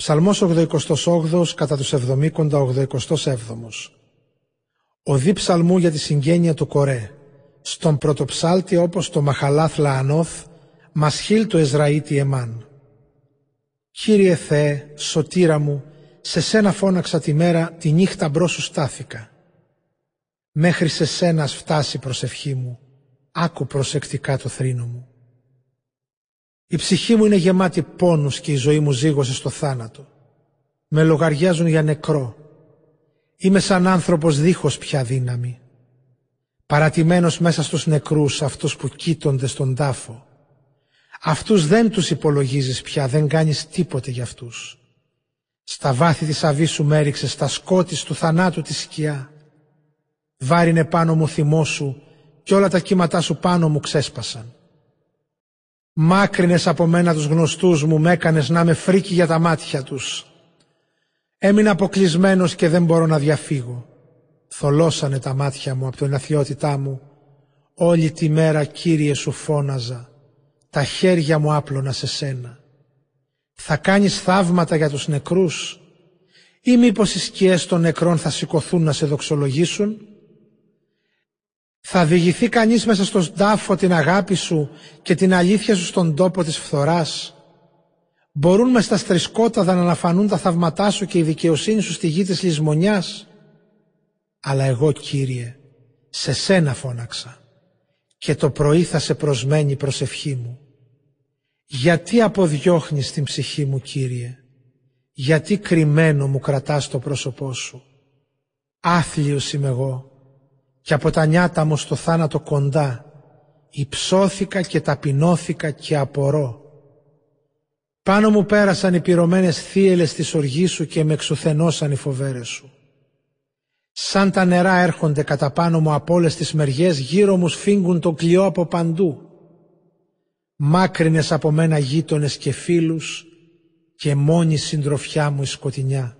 Ψαλμός 88 κατά τους 70 87 Ο δι ψαλμού για τη συγγένεια του Κορέ. Στον πρωτοψάλτη όπως το Μαχαλάθ Λαανόθ, Μασχίλ το Εζραήτη Εμάν. Κύριε Θεέ, σωτήρα μου, σε σένα φώναξα τη μέρα, τη νύχτα μπρος σου στάθηκα. Μέχρι σε σένα φτάσει η προσευχή μου, άκου προσεκτικά το θρήνο μου. Η ψυχή μου είναι γεμάτη πόνους και η ζωή μου ζήγωσε στο θάνατο. Με λογαριάζουν για νεκρό. Είμαι σαν άνθρωπος δίχως πια δύναμη. Παρατημένος μέσα στους νεκρούς αυτούς που κοίτονται στον τάφο. Αυτούς δεν τους υπολογίζεις πια, δεν κάνεις τίποτε για αυτούς. Στα βάθη της αβίσου σου μέριξε, στα σκότης του θανάτου τη σκιά. Βάρινε πάνω μου θυμό σου και όλα τα κύματά σου πάνω μου ξέσπασαν. Μάκρινες από μένα τους γνωστούς μου, με έκανες να με φρίκι για τα μάτια τους. Έμεινα αποκλεισμένος και δεν μπορώ να διαφύγω. Θολώσανε τα μάτια μου από την αθιότητά μου. Όλη τη μέρα, Κύριε, σου φώναζα. Τα χέρια μου άπλωνα σε σένα. Θα κάνεις θαύματα για τους νεκρούς ή μήπως οι σκιές των νεκρών θα σηκωθούν να σε δοξολογήσουν; Θα διηγηθεί κανείς μέσα στον τάφο την αγάπη σου και την αλήθεια σου στον τόπο της φθοράς. Μπορούν μες στα στρισκόταδα να αναφανούν τα θαυματά σου και η δικαιοσύνη σου στη γη της λησμονιάς. Αλλά εγώ Κύριε, σε σένα φώναξα και το πρωί θα σε προσμένει η προσευχή μου. Γιατί αποδιώχνεις την ψυχή μου Κύριε, γιατί κρυμμένο μου κρατάς το πρόσωπό σου; Άθλιος είμαι εγώ και από τα νιάτα μου στο θάνατο κοντά υψώθηκα και ταπεινώθηκα και απορώ. Πάνω μου πέρασαν οι πυρωμένες θύελες της οργής σου και με εξουθενώσαν οι φοβέρες σου. Σαν τα νερά έρχονται κατά πάνω μου από όλες τις μεριές, γύρω μου σφίγγουν το κλειό από παντού. Μάκρινες από μένα γείτονες και φίλους και μόνη συντροφιά μου η σκοτεινιά.